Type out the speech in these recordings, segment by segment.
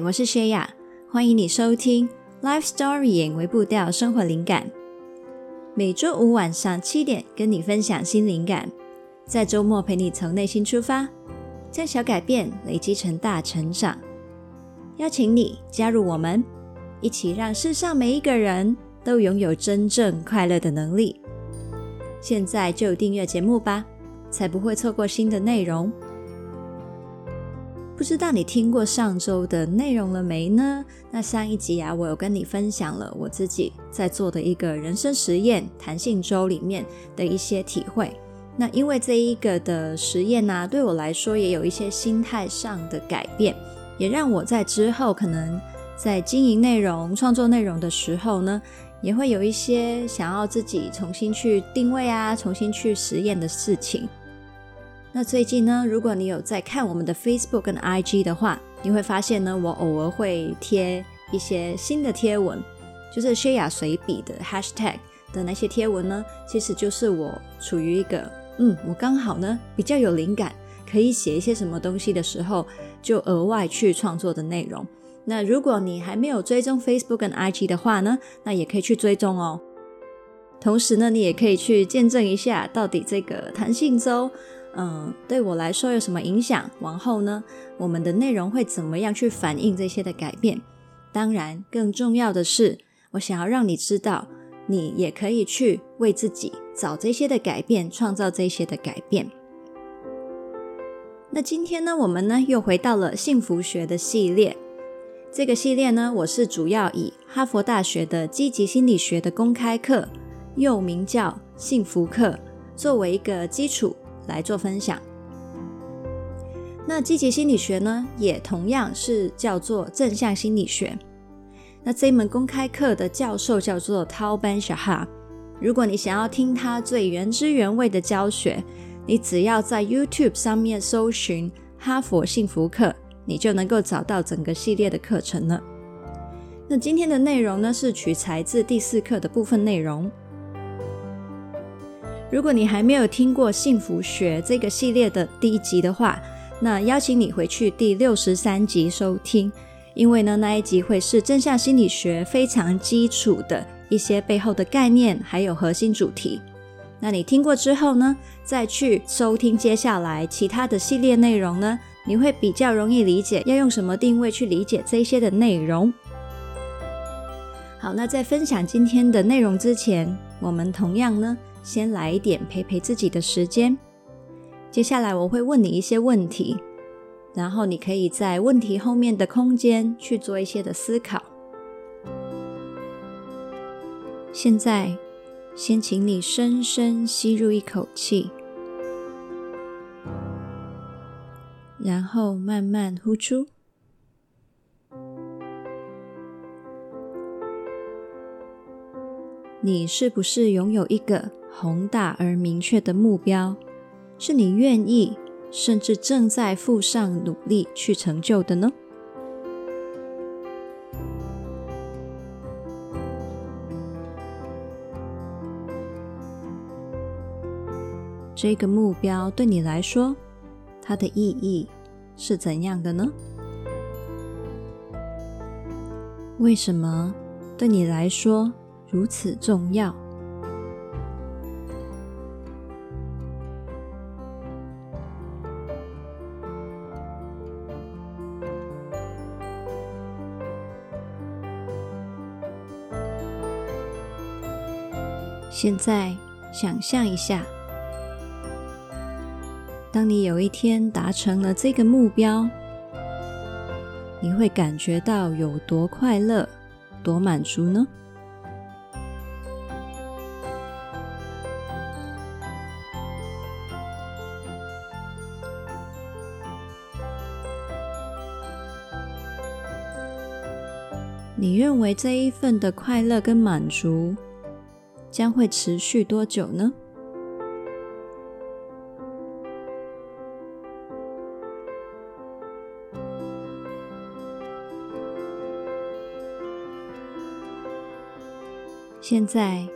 我是薛雅，欢迎你收听 Life Story 为步调生活灵感。每周五晚上七点，跟你分享新灵感，在周末陪你从内心出发，将小改变累积成大成长。邀请你加入我们，一起让世上每一个人都拥有真正快乐的能力。现在就订阅节目吧，才不会错过新的内容。不知道你听过上周的内容了没呢？那上一集啊，我有跟你分享了我自己在做的一个人生实验——弹性周里面的一些体会。那因为这一个的实验呢，对我来说也有一些心态上的改变，也让我在之后可能在经营内容、创作内容的时候呢，也会有一些想要自己重新去定位啊，重新去实验的事情。那最近呢，如果你有在看我们的 Facebook 跟 IG 的话，你会发现呢，我偶尔会贴一些新的贴文，就是薛雅随笔的 Hashtag 的那些贴文呢，其实就是我处于一个，嗯，我刚好呢比较有灵感，可以写一些什么东西的时候，就额外去创作的内容。那如果你还没有追踪 Facebook 跟 IG 的话呢，那也可以去追踪哦。同时呢，你也可以去见证一下，到底这个弹性周。嗯，对我来说有什么影响？往后呢，我们的内容会怎么样去反映这些的改变？当然，更重要的是，我想要让你知道，你也可以去为自己找这些的改变，创造这些的改变。那今天呢，我们呢又回到了幸福学的系列。这个系列呢，我是主要以哈佛大学的积极心理学的公开课，又名叫幸福课，作为一个基础。来做分享。那积极心理学呢，也同样是叫做正向心理学。那这一门公开课的教授叫做 Tal Ben-Shahar。如果你想要听他最原汁原味的教学，你只要在 YouTube 上面搜寻“哈佛幸福课”，你就能够找到整个系列的课程了。那今天的内容呢，是取材自第四课的部分内容。如果你还没有听过幸福学这个系列的第一集的话，那邀请你回去第六十三集收听，因为呢，那一集会是正向心理学非常基础的一些背后的概念，还有核心主题。那你听过之后呢，再去收听接下来其他的系列内容呢，你会比较容易理解要用什么定位去理解这些的内容。好，那在分享今天的内容之前，我们同样呢。先来一点陪陪自己的时间。接下来我会问你一些问题，然后你可以在问题后面的空间去做一些的思考。现在，先请你深深吸入一口气，然后慢慢呼出。你是不是拥有一个宏大而明确的目标，是你愿意甚至正在付上努力去成就的呢？这个目标对你来说，它的意义是怎样的呢？为什么对你来说如此重要？现在想象一下，当你有一天达成了这个目标，你会感觉到有多快乐、多满足呢？你认为这一份的快乐跟满足将会持续多久呢？现在，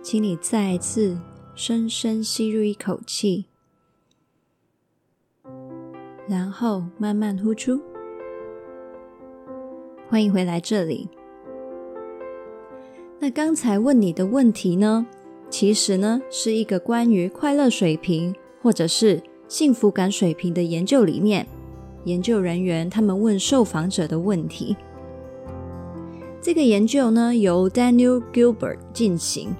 请你再次深深吸入一口气，然后慢慢呼出。欢迎回来这里。那刚才问你的问题呢，其实呢是一个关于快乐水平或者是幸福感水平的研究里面，研究人员他们问受访者的问题。这个研究呢由 Daniel Gilbert 进行，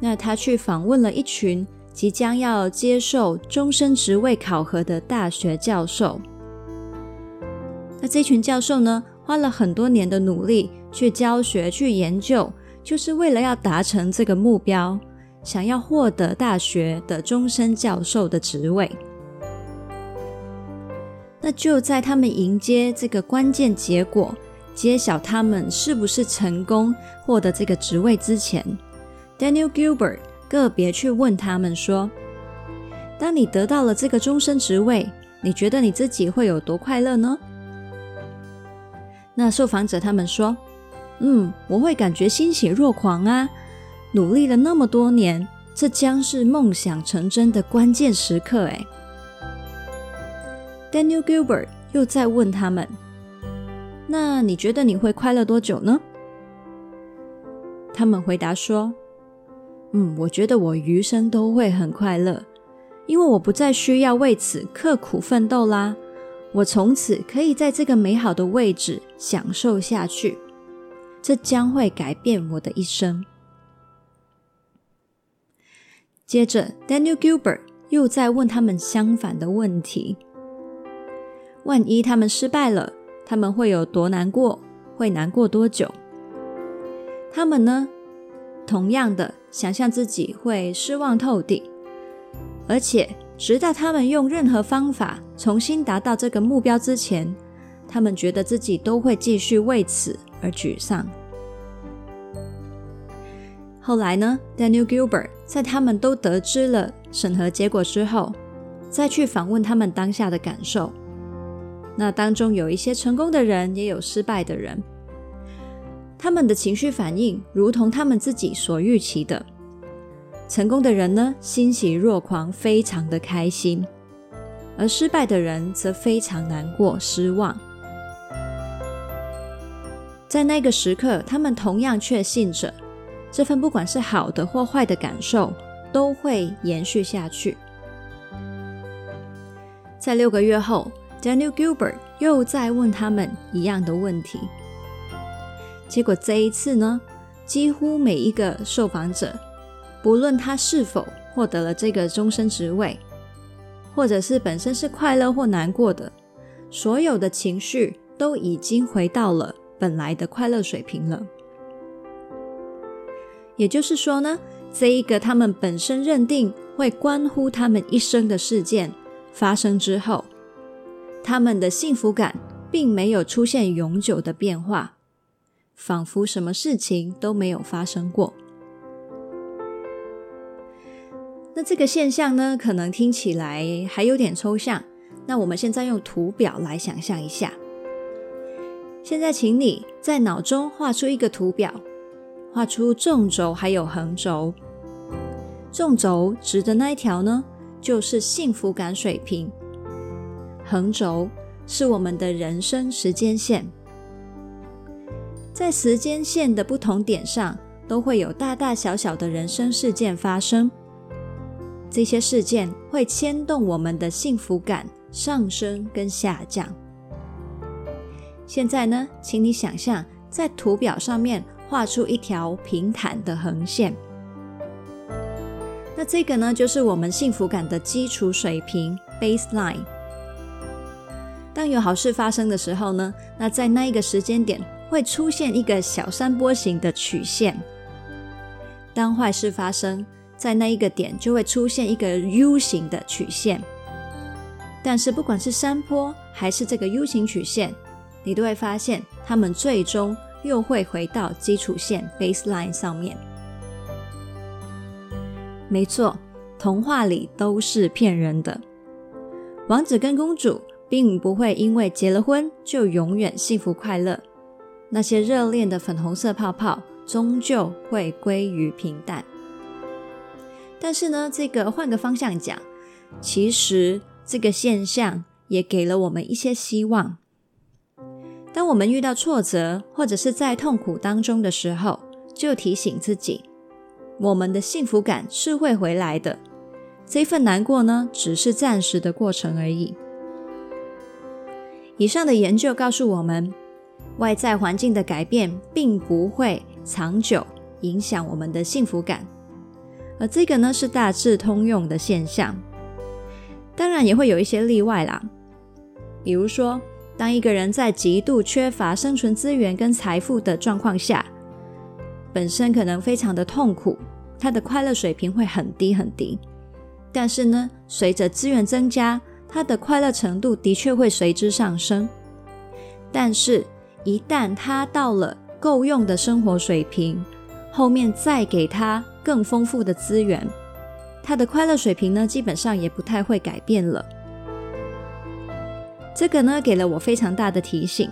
那他去访问了一群即将要接受终身职位考核的大学教授。那这群教授呢花了很多年的努力去教学、去研究，就是为了要达成这个目标，想要获得大学的终身教授的职位。那就在他们迎接这个关键结果，揭晓他们是不是成功获得这个职位之前，Daniel Gilbert 个别去问他们说：“当你得到了这个终身职位，你觉得你自己会有多快乐呢？”那受访者他们说：“嗯，我会感觉欣喜若狂啊！努力了那么多年，这将是梦想成真的关键时刻。”哎。Daniel Gilbert 又再问他们：“那你觉得你会快乐多久呢？”他们回答说：“嗯，我觉得我余生都会很快乐，因为我不再需要为此刻苦奋斗啦。我从此可以在这个美好的位置享受下去，这将会改变我的一生。”接着，Daniel Gilbert 又再问他们相反的问题。万一他们失败了，他们会有多难过？会难过多久？他们呢，同样的想象自己会失望透顶，而且直到他们用任何方法重新达到这个目标之前，他们觉得自己都会继续为此而沮丧。后来呢，Daniel Gilbert 在他们都得知了审核结果之后，再去访问他们当下的感受。那当中有一些成功的人，也有失败的人。他们的情绪反应如同他们自己所预期的。成功的人呢，欣喜若狂，非常的开心；而失败的人则非常难过、失望。在那个时刻，他们同样确信着，这份不管是好的或坏的感受，都会延续下去。在六个月后。Daniel Gilbert 又再问他们一样的问题，结果这一次呢，几乎每一个受访者，不论他是否获得了这个终身职位，或者是本身是快乐或难过的，所有的情绪都已经回到了本来的快乐水平了。也就是说呢，这一个他们本身认定会关乎他们一生的事件发生之后。他们的幸福感并没有出现永久的变化，仿佛什么事情都没有发生过。那这个现象呢，可能听起来还有点抽象。那我们现在用图表来想象一下。现在，请你在脑中画出一个图表，画出纵轴还有横轴。纵轴直的那一条呢，就是幸福感水平。横轴是我们的人生时间线，在时间线的不同点上，都会有大大小小的人生事件发生。这些事件会牵动我们的幸福感上升跟下降。现在呢，请你想象在图表上面画出一条平坦的横线。那这个呢，就是我们幸福感的基础水平 （baseline）。当有好事发生的时候呢，那在那一个时间点会出现一个小山坡形的曲线。当坏事发生，在那一个点就会出现一个 U 型的曲线。但是不管是山坡还是这个 U 型曲线，你都会发现它们最终又会回到基础线 baseline 上面。没错，童话里都是骗人的，王子跟公主。并不会因为结了婚就永远幸福快乐，那些热恋的粉红色泡泡终究会归于平淡。但是呢，这个换个方向讲，其实这个现象也给了我们一些希望。当我们遇到挫折或者是在痛苦当中的时候，就提醒自己，我们的幸福感是会回来的。这份难过呢，只是暂时的过程而已。以上的研究告诉我们，外在环境的改变并不会长久影响我们的幸福感，而这个呢，是大致通用的现象。当然也会有一些例外啦，比如说，当一个人在极度缺乏生存资源跟财富的状况下，本身可能非常的痛苦，他的快乐水平会很低很低。但是呢，随着资源增加，他的快乐程度的确会随之上升。但是，一旦他到了够用的生活水平，后面再给他更丰富的资源。他的快乐水平呢，基本上也不太会改变了。这个呢，给了我非常大的提醒：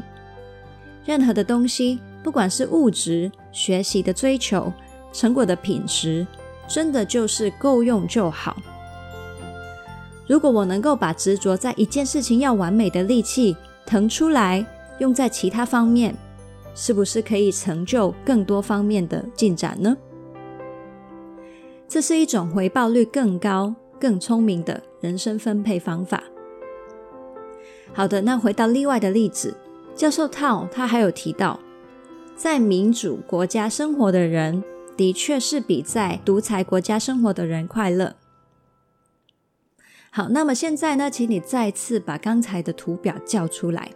任何的东西，不管是物质、学习的追求、成果的品质，真的就是够用就好。如果我能够把执着在一件事情要完美的力气腾出来，用在其他方面，是不是可以成就更多方面的进展呢？这是一种回报率更高、更聪明的人生分配方法。好的，那回到例外的例子，教授 Tao 他还有提到，在民主国家生活的人，的确是比在独裁国家生活的人快乐。好，那么现在呢，请你再次把刚才的图表叫出来，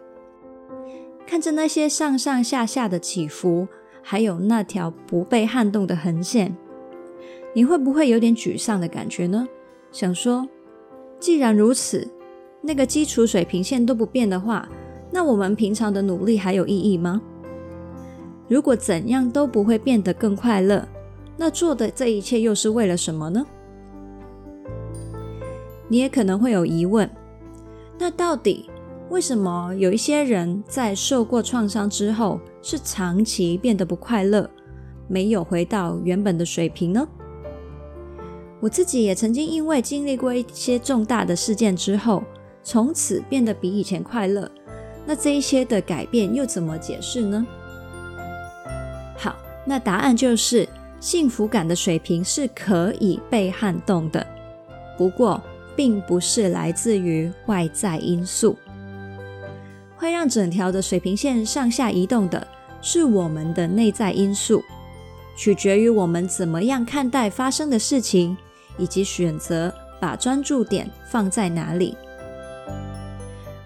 看着那些上上下下的起伏，还有那条不被撼动的横线。你会不会有点沮丧的感觉呢？想说，既然如此，那个基础水平线都不变的话，那我们平常的努力还有意义吗？如果怎样都不会变得更快乐，那做的这一切又是为了什么呢？你也可能会有疑问，那到底为什么有一些人在受过创伤之后，是长期变得不快乐，没有回到原本的水平呢？我自己也曾经因为经历过一些重大的事件之后，从此变得比以前快乐。那这一些的改变又怎么解释呢？好，那答案就是幸福感的水平是可以被撼动的，不过并不是来自于外在因素。会让整条的水平线上下移动的是我们的内在因素，取决于我们怎么样看待发生的事情。以及选择把专注点放在哪里？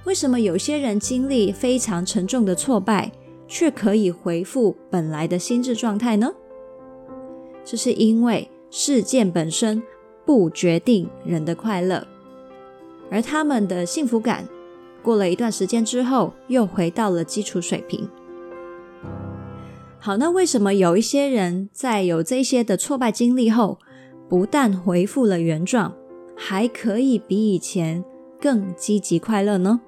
为什么有些人经历非常沉重的挫败，却可以恢复本来的心智状态呢？这是因为事件本身不决定人的快乐，而他们的幸福感过了一段时间之后，又回到了基础水平。好，那为什么有一些人在有这些的挫败经历后，不但恢复了原状，还可以比以前更积极快乐呢？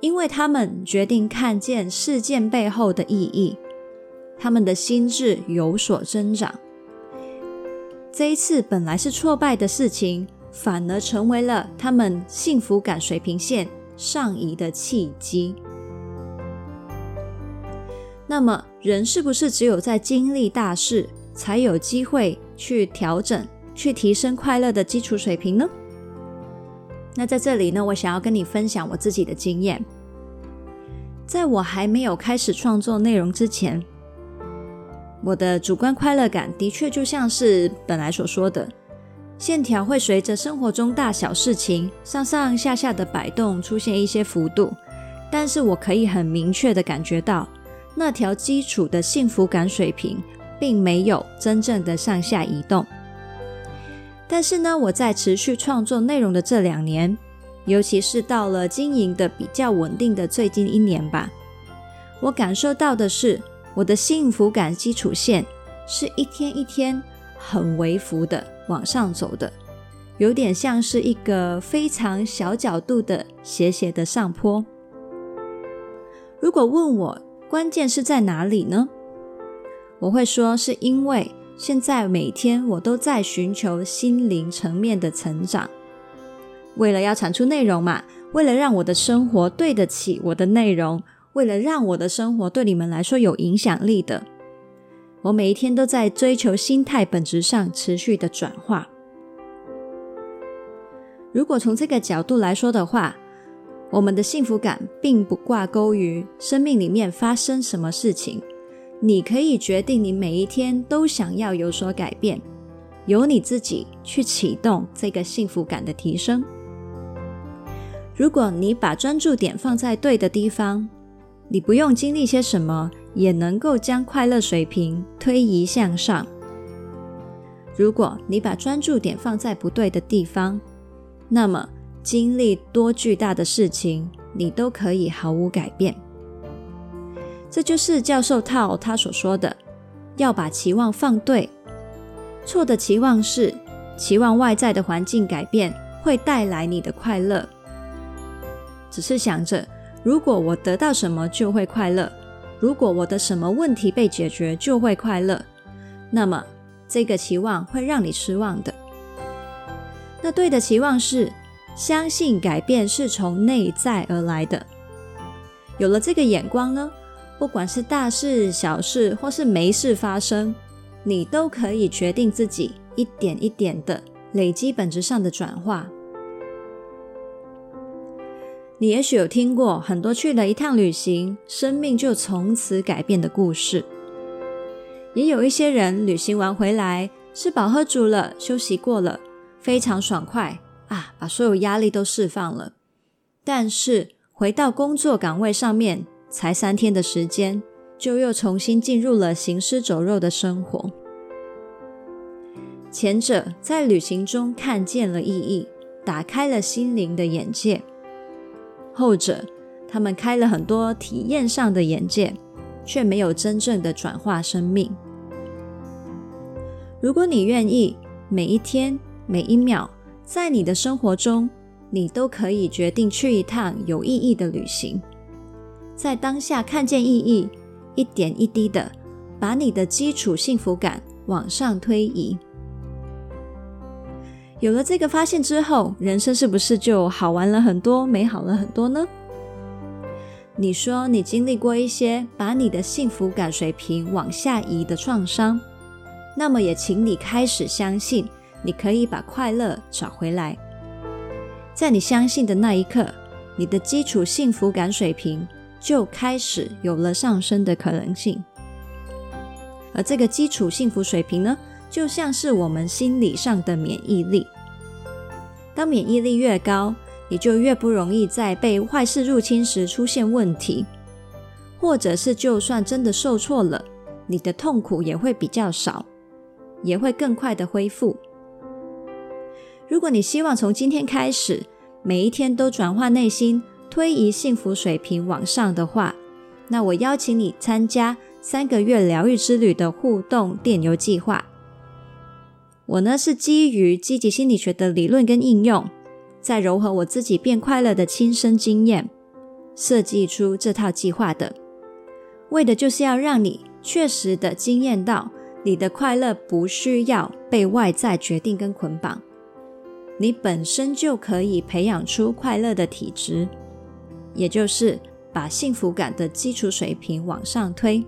因为他们决定看见事件背后的意义，他们的心智有所增长。这一次本来是挫败的事情，反而成为了他们幸福感水平线上移的契机。那么，人是不是只有在经历大事，才有机会去调整、去提升快乐的基础水平呢？那在这里呢，我想要跟你分享我自己的经验。在我还没有开始创作内容之前，我的主观快乐感的确就像是本来所说的，线条会随着生活中大小事情上上下下的摆动出现一些幅度，但是我可以很明确的感觉到那条基础的幸福感水平。并没有真正的上下移动，但是呢，我在持续创作内容的这两年，尤其是到了经营的比较稳定的最近一年吧，我感受到的是，我的幸福感基础线是一天一天很微幅的往上走的，有点像是一个非常小角度的斜斜的上坡。如果问我关键是在哪里呢？我会说，是因为现在每天我都在寻求心灵层面的成长，为了要产出内容嘛，为了让我的生活对得起我的内容，为了让我的生活对你们来说有影响力的。我每一天都在追求心态本质上持续的转化。如果从这个角度来说的话，我们的幸福感并不挂钩于生命里面发生什么事情。你可以决定你每一天都想要有所改变，由你自己去启动这个幸福感的提升。如果你把专注点放在对的地方，你不用经历些什么，也能够将快乐水平推移向上。如果你把专注点放在不对的地方，那么经历多巨大的事情，你都可以毫无改变。这就是教授套他所说的：要把期望放对。错的期望是期望外在的环境改变会带来你的快乐。只是想着，如果我得到什么就会快乐，如果我的什么问题被解决就会快乐，那么这个期望会让你失望的。那对的期望是相信改变是从内在而来的。有了这个眼光呢，不管是大事小事或是没事发生，你都可以决定自己一点一点的累积本质上的转化。你也许有听过很多去了一趟旅行，生命就从此改变的故事。也有一些人旅行完回来，吃饱喝足了，休息过了，非常爽快啊，把所有压力都释放了。但是回到工作岗位上面，才三天的时间，就又重新进入了行尸走肉的生活。前者在旅行中看见了意义，打开了心灵的眼界。后者，他们开了很多体验上的眼界，却没有真正的转化生命。如果你愿意，每一天、每一秒，在你的生活中，你都可以决定去一趟有意义的旅行，在当下看见意义，一点一滴的把你的基础幸福感往上推移。有了这个发现之后，人生是不是就好玩了很多，美好了很多呢？你说你经历过一些把你的幸福感水平往下移的创伤，那么也请你开始相信，你可以把快乐找回来。在你相信的那一刻，你的基础幸福感水平就开始有了上升的可能性。而这个基础幸福水平呢，就像是我们心理上的免疫力，当免疫力越高，你就越不容易在被坏事入侵时出现问题，或者是就算真的受挫了，你的痛苦也会比较少，也会更快的恢复。如果你希望从今天开始，每一天都转化内心，推移幸福水平往上的话，那我邀请你参加三个月疗愈之旅的互动电邮计划。我呢是基于积极心理学的理论跟应用，再糅合我自己变快乐的亲身经验，设计出这套计划的，为的就是要让你确实的经验到，你的快乐不需要被外在决定跟捆绑，你本身就可以培养出快乐的体质，也就是把幸福感的基础水平往上推，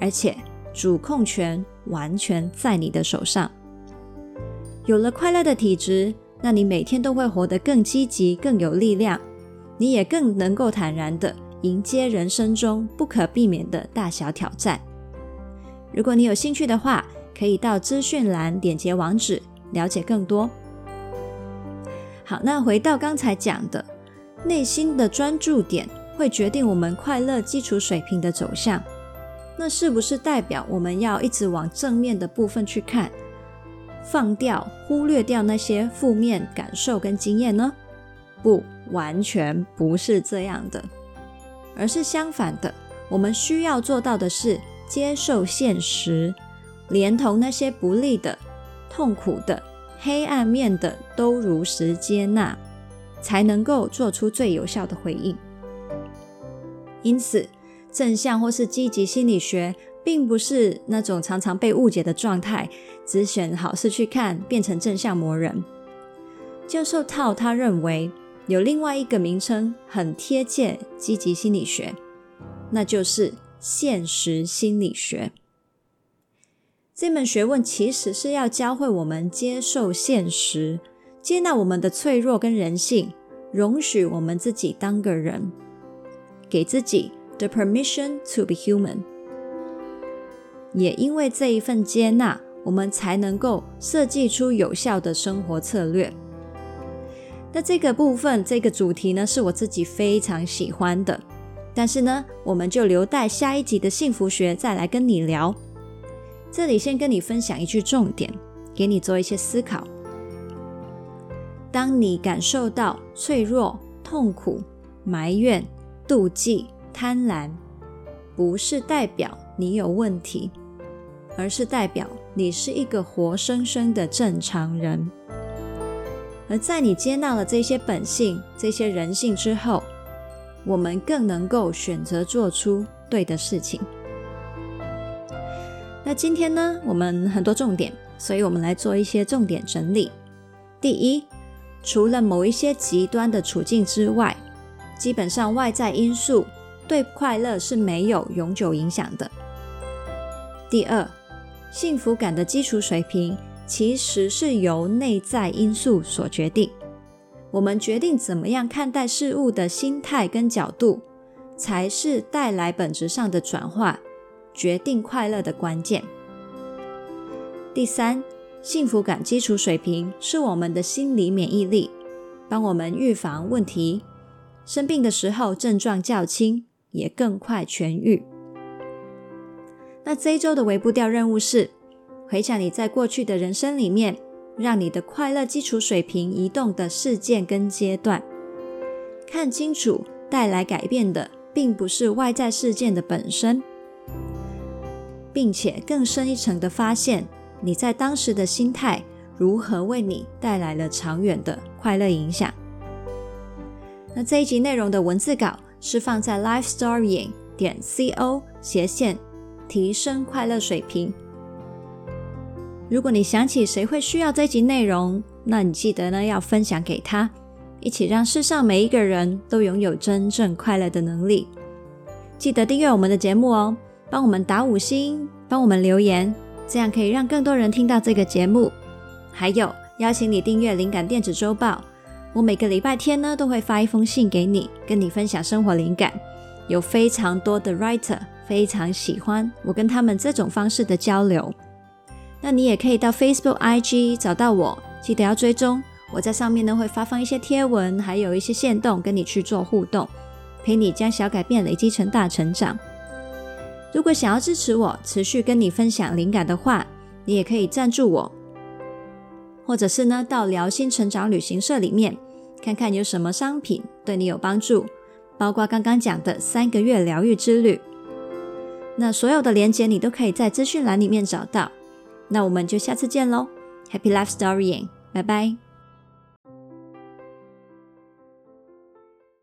而且主控权完全在你的手上。有了快乐的体质，那你每天都会活得更积极、更有力量，你也更能够坦然地迎接人生中不可避免的大小挑战。如果你有兴趣的话，可以到资讯栏点击网址了解更多。好，那回到刚才讲的，内心的专注点会决定我们快乐基础水平的走向。那是不是代表我们要一直往正面的部分去看？放掉、忽略掉那些负面感受跟经验呢？不，完全不是这样的，而是相反的。我们需要做到的是接受现实，连同那些不利的、痛苦的、黑暗面的都如实接纳，才能够做出最有效的回应。因此，正向或是积极心理学。并不是那种常常被误解的状态，只选好事去看，变成正向魔人。教授套他认为有另外一个名称很贴切积极心理学，那就是现实心理学。这门学问其实是要教会我们接受现实，接纳我们的脆弱跟人性，容许我们自己当个人，给自己 the permission to be human。也因为这一份接纳，我们才能够设计出有效的生活策略。那这个部分，这个主题呢，是我自己非常喜欢的。但是呢，我们就留待下一集的幸福学再来跟你聊。这里先跟你分享一句重点，给你做一些思考。当你感受到脆弱、痛苦、埋怨、妒忌、贪婪，不是代表你有问题，而是代表你是一个活生生的正常人。而在你接纳了这些本性、这些人性之后，我们更能够选择做出对的事情。那今天呢，我们很多重点，所以我们来做一些重点整理。第一，除了某一些极端的处境之外，基本上外在因素对快乐是没有永久影响的。第二，幸福感的基础水平其实是由内在因素所决定。我们决定怎么样看待事物的心态跟角度，才是带来本质上的转化。决定快乐的关键。第三，幸福感基础水平是我们的心理免疫力，帮我们预防问题，生病的时候症状较轻，也更快痊愈。那这一周的微步调任务是回想你在过去的人生里面，让你的快乐基础水平移动的事件跟阶段，看清楚带来改变的，并不是外在事件的本身。并且更深一层的发现，你在当时的心态如何为你带来了长远的快乐影响。那这一集内容的文字稿是放在 lifestorying 点 co 斜线提升快乐水平。如果你想起谁会需要这集内容，那你记得呢要分享给他，一起让世上每一个人都拥有真正快乐的能力。记得订阅我们的节目哦。帮我们打五星，帮我们留言，这样可以让更多人听到这个节目。还有，邀请你订阅灵感电子周报，我每个礼拜天呢都会发一封信给你，跟你分享生活灵感。有非常多的 writer 非常喜欢我跟他们这种方式的交流。那你也可以到 Facebook、IG 找到我，记得要追踪。我在上面呢会发放一些贴文，还有一些限动，跟你去做互动，陪你将小改变累积成大成长。如果想要支持我，持续跟你分享灵感的话，你也可以赞助我，或者是呢，到疗心成长旅行社里面看看有什么商品对你有帮助，包括刚刚讲的三个月疗愈之旅。那所有的链接你都可以在资讯栏里面找到。那我们就下次见喽，Happy Life Storying，拜拜。